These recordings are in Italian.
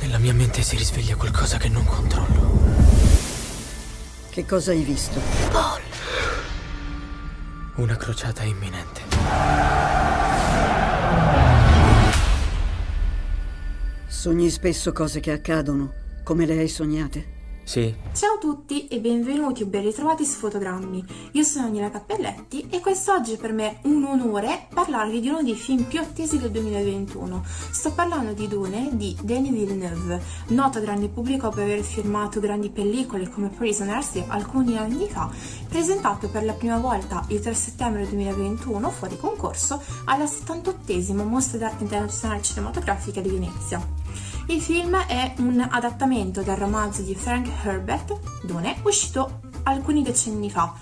Nella mia mente si risveglia qualcosa che non controllo. Che cosa hai visto? Una crociata imminente. Sogni spesso cose che accadono, come le hai sognate? Sì, Ciao a tutti e benvenuti o ben ritrovati su Fotogrammi. Io sono Daniela Cappelletti e quest'oggi è per me un onore parlarvi di uno dei film più attesi del 2021. Sto parlando di Dune di Denis Villeneuve, noto grande pubblico per aver firmato grandi pellicole come Prisoners di alcuni anni fa, presentato per la prima volta il 3 settembre 2021 fuori concorso alla 78esima Mostra d'arte internazionale cinematografica di Venezia. Il film è un adattamento del romanzo di Frank Herbert, Dune, uscito alcuni decenni fa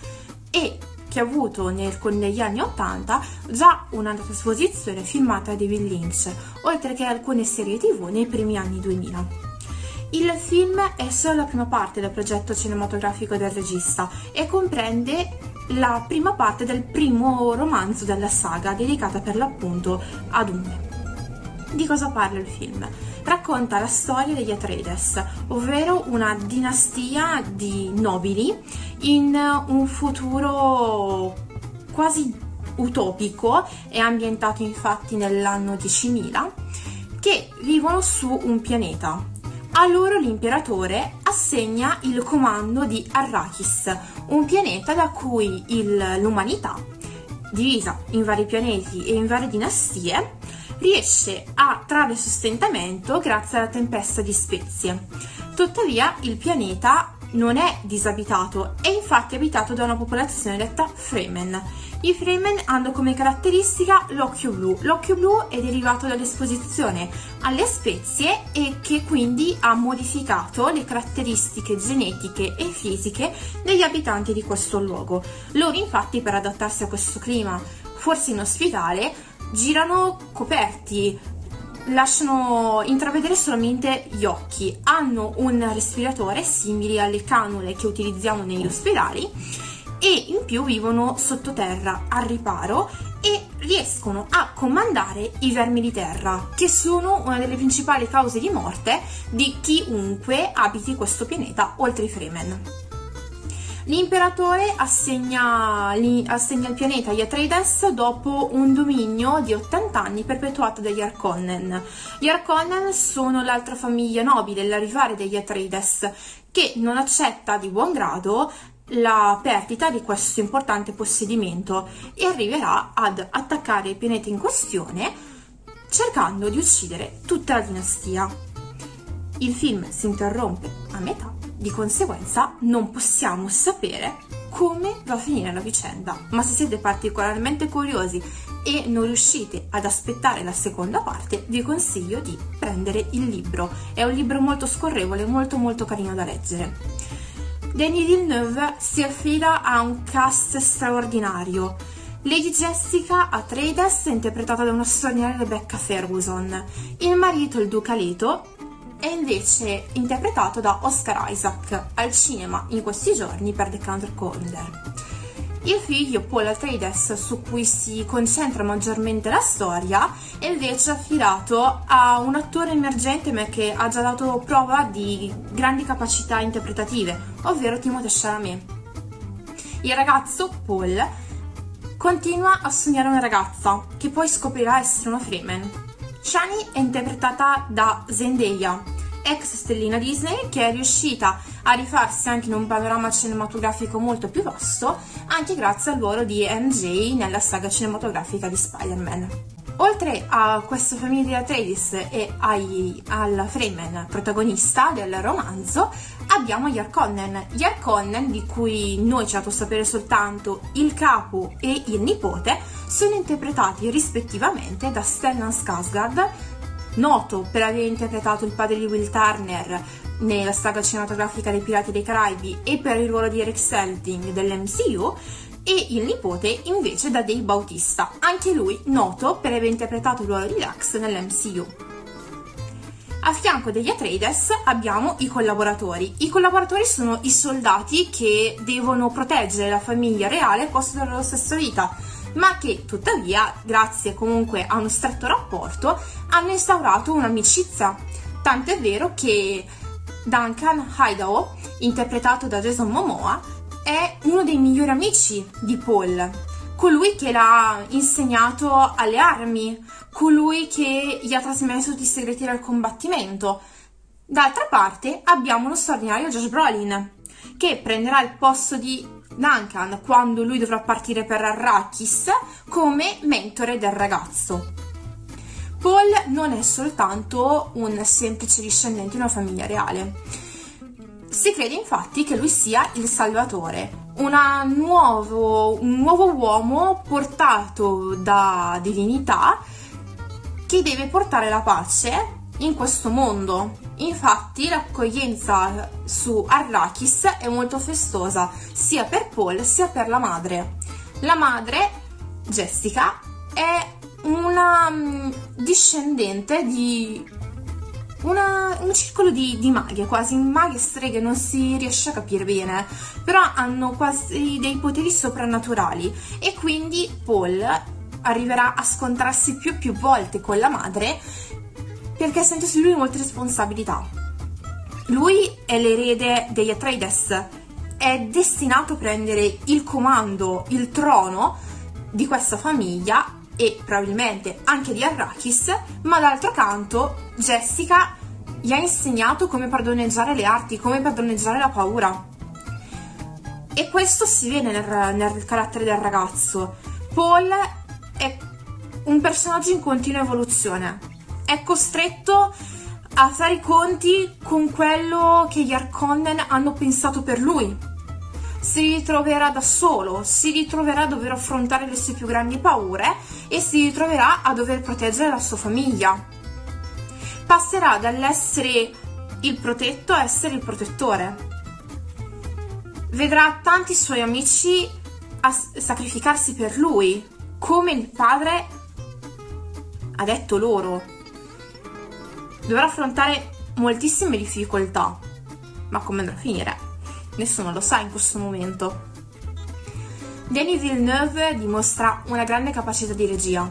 e che ha avuto nel- negli anni 80 già una trasposizione filmata da David Lynch, oltre che alcune serie tv nei primi anni 2000. Il film è solo la prima parte del progetto cinematografico del regista e comprende la prima parte del primo romanzo della saga dedicata per l'appunto a Dune. Di cosa parla il film? Racconta la storia degli Atreides, ovvero una dinastia di nobili in un futuro quasi utopico, è ambientato infatti nell'anno 10.000, che vivono su un pianeta. A loro l'imperatore assegna il comando di Arrakis, un pianeta da cui il- l'umanità, divisa in vari pianeti e in varie dinastie, riesce a trarre sostentamento grazie alla tempesta di spezie. Tuttavia il pianeta non è disabitato, è infatti abitato da una popolazione detta Fremen. I Fremen hanno come caratteristica l'occhio blu. L'occhio blu è derivato dall'esposizione alle spezie e che quindi ha modificato le caratteristiche genetiche e fisiche degli abitanti di questo luogo. Loro infatti per adattarsi a questo clima, forse inospitale, girano coperti, lasciano intravedere solamente gli occhi, hanno un respiratore simili alle canule che utilizziamo negli ospedali e in più vivono sottoterra al riparo e riescono a comandare i vermi di terra, che sono una delle principali cause di morte di chiunque abiti questo pianeta, oltre i Fremen. L'imperatore assegna, assegna il pianeta agli Atreides dopo un dominio di 80 anni perpetuato dagli Harkonnen. Gli Harkonnen sono l'altra famiglia nobile, la rivale degli Atreides, che non accetta di buon grado la perdita di questo importante possedimento e arriverà ad attaccare il pianeta in questione cercando di uccidere tutta la dinastia. Il film si interrompe a metà, di conseguenza non possiamo sapere come va a finire la vicenda, ma se siete particolarmente curiosi e non riuscite ad aspettare la seconda parte, vi consiglio di prendere il libro. È un libro molto scorrevole, molto molto carino da leggere. Denis Villeneuve si affida a un cast straordinario. Lady Jessica Atreides è interpretata da una straordinaria Rebecca Ferguson. Il marito, il duca Leto, è invece interpretato da Oscar Isaac al cinema in questi giorni per The Counter Corner. Il figlio Paul Atreides, su cui si concentra maggiormente la storia, è invece affidato a un attore emergente ma che ha già dato prova di grandi capacità interpretative, ovvero Timothée Chalamet. Il ragazzo, Paul, continua a sognare una ragazza, che poi scoprirà essere una Fremen. Shani è interpretata da Zendaya, ex stellina Disney che è riuscita a rifarsi anche in un panorama cinematografico molto più vasto, anche grazie al ruolo di MJ nella saga cinematografica di Spider-Man. Oltre a questa famiglia Atreides e ai, alla Fremen protagonista del romanzo, abbiamo. Gli Harkonnen, di cui noi ci ha dato sapere soltanto il capo e il nipote, sono interpretati rispettivamente da Stellan Skarsgård, noto per aver interpretato il padre di Will Turner nella saga cinematografica dei Pirati dei Caraibi e per il ruolo di Eric Selting dell'MCU, e il nipote invece da Dave Bautista, anche lui noto per aver interpretato il ruolo di Dax nell'MCU. A fianco degli Atreides abbiamo i collaboratori. I collaboratori sono i soldati che devono proteggere la famiglia reale al posto della loro stessa vita, ma che tuttavia, grazie comunque a uno stretto rapporto, hanno instaurato un'amicizia. Tanto è vero che Duncan Idaho, interpretato da Jason Momoa, è uno dei migliori amici di Paul, colui che l'ha insegnato alle armi, colui che gli ha trasmesso tutti i segreti del combattimento. D'altra parte abbiamo lo straordinario Josh Brolin, che prenderà il posto di Duncan quando lui dovrà partire per Arrakis come mentore del ragazzo. Paul non è soltanto un semplice discendente di una famiglia reale. Si crede infatti che lui sia il Salvatore, nuovo, un nuovo uomo portato da divinità che deve portare la pace in questo mondo. Infatti l'accoglienza su Arrakis è molto festosa sia per Paul sia per la madre. La madre, Jessica, è una mm, discendente di una, un circolo di, di maghe, quasi maghe streghe, non si riesce a capire bene, però hanno quasi dei poteri soprannaturali e quindi Paul arriverà a scontrarsi più e più volte con la madre perché sente su lui molte responsabilità. Lui è l'erede degli Atreides, è destinato a prendere il comando, il trono di questa famiglia e probabilmente anche di Arrakis, ma d'altro canto Jessica gli ha insegnato come padroneggiare le arti, come padroneggiare la paura. E questo si vede nel, nel carattere del ragazzo. Paul è un personaggio in continua evoluzione. È costretto a fare i conti con quello che gli Arconnen hanno pensato per lui. Si ritroverà da solo, si ritroverà a dover affrontare le sue più grandi paure e si ritroverà a dover proteggere la sua famiglia. Passerà dall'essere il protetto a essere il protettore. Vedrà tanti suoi amici sacrificarsi per lui, come il padre ha detto loro. Dovrà affrontare moltissime difficoltà, ma come andrà a finire? Nessuno lo sa in questo momento. Denis Villeneuve dimostra una grande capacità di regia.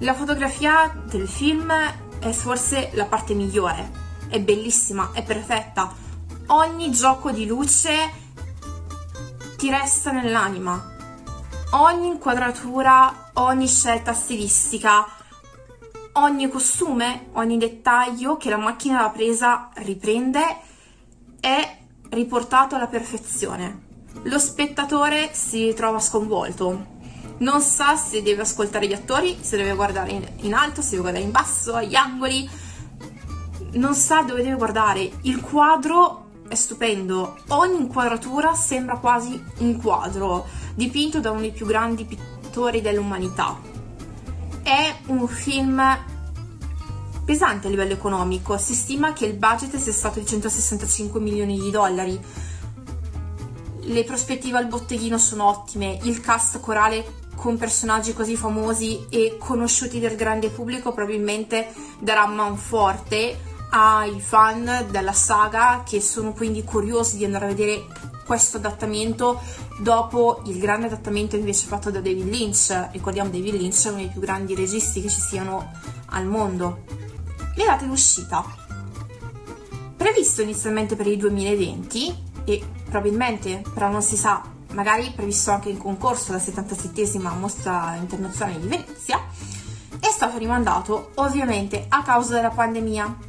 La fotografia del film è forse la parte migliore, è bellissima, è perfetta. Ogni gioco di luce ti resta nell'anima. Ogni inquadratura, ogni scelta stilistica, ogni costume, ogni dettaglio che la macchina aveva presa riprende è riportato alla perfezione. Lo spettatore si trova sconvolto. Non sa se deve ascoltare gli attori, se deve guardare in, in alto, se deve guardare in basso, agli angoli. Non sa dove deve guardare. Il quadro è stupendo. Ogni inquadratura sembra quasi un quadro dipinto da uno dei più grandi pittori dell'umanità. È un film pesante a livello economico, si stima che il budget sia stato di 165 milioni di dollari. Le prospettive al botteghino sono ottime, il cast corale con personaggi così famosi e conosciuti del grande pubblico probabilmente darà man forte ai fan della saga che sono quindi curiosi di andare a vedere questo adattamento dopo il grande adattamento invece fatto da David Lynch. Ricordiamo David Lynch è uno dei più grandi registi che ci siano al mondo le date d'uscita. Previsto inizialmente per il 2020 e probabilmente, però non si sa, magari previsto anche in concorso alla 77esima mostra internazionale di Venezia, è stato rimandato ovviamente a causa della pandemia.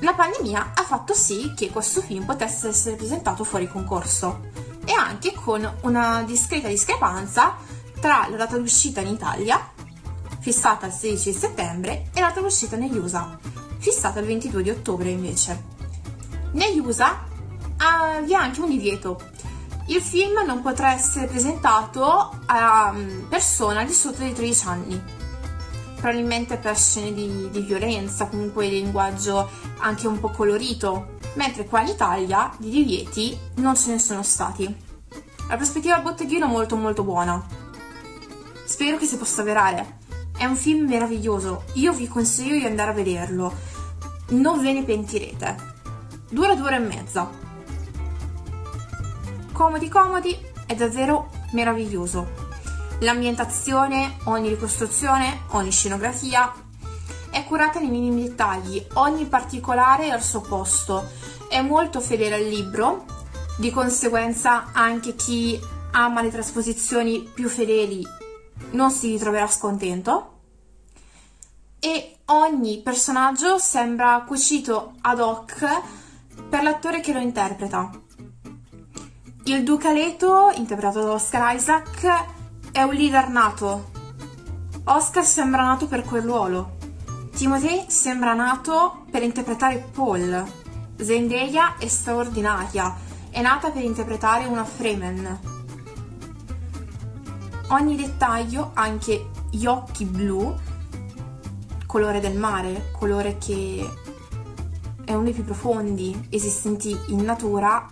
La pandemia ha fatto sì che questo film potesse essere presentato fuori concorso e anche con una discreta discrepanza tra la data d'uscita in Italia fissata il 16 settembre, e l'altra uscita negli USA, fissata il 22 di ottobre invece. Negli USA ah, vi è anche un divieto. Il film non potrà essere presentato a mm, persone al di sotto dei 13 anni, probabilmente per scene di, di violenza, comunque di linguaggio anche un po' colorito, mentre qua in Italia di divieti non ce ne sono stati. La prospettiva botteghino è molto molto buona. Spero che si possa avverare. È un film meraviglioso, io vi consiglio di andare a vederlo. Non ve ne pentirete. Dura due ore e mezza. Comodi comodi, è davvero meraviglioso. L'ambientazione, ogni ricostruzione, ogni scenografia è curata nei minimi dettagli, ogni particolare è al suo posto, è molto fedele al libro, di conseguenza anche chi ama le trasposizioni più fedeli non si ritroverà scontento e ogni personaggio sembra cucito ad hoc per l'attore che lo interpreta. Il Duca Leto, interpretato da Oscar Isaac, è un leader nato. Oscar sembra nato per quel ruolo. Timothy sembra nato per interpretare Paul. Zendaya è straordinaria, è nata per interpretare una Fremen. Ogni dettaglio, anche gli occhi blu, colore del mare, colore che è uno dei più profondi esistenti in natura,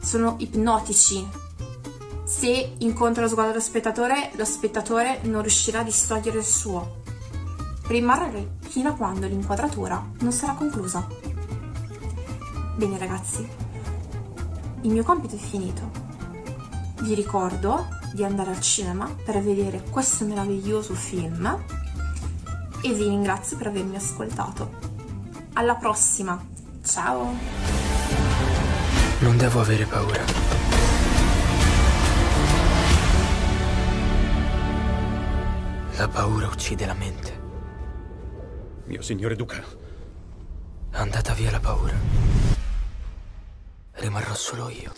sono ipnotici. Se incontra lo sguardo dello spettatore, lo spettatore non riuscirà a distogliere il suo. Rimarrà fino a quando l'inquadratura non sarà conclusa. Bene ragazzi, il mio compito è finito. Vi ricordo di andare al cinema per vedere questo meraviglioso film e vi ringrazio per avermi ascoltato. Alla prossima, ciao! Non devo avere paura. La paura uccide la mente. Mio signore Duca. È andata via la paura. Rimarrò solo io.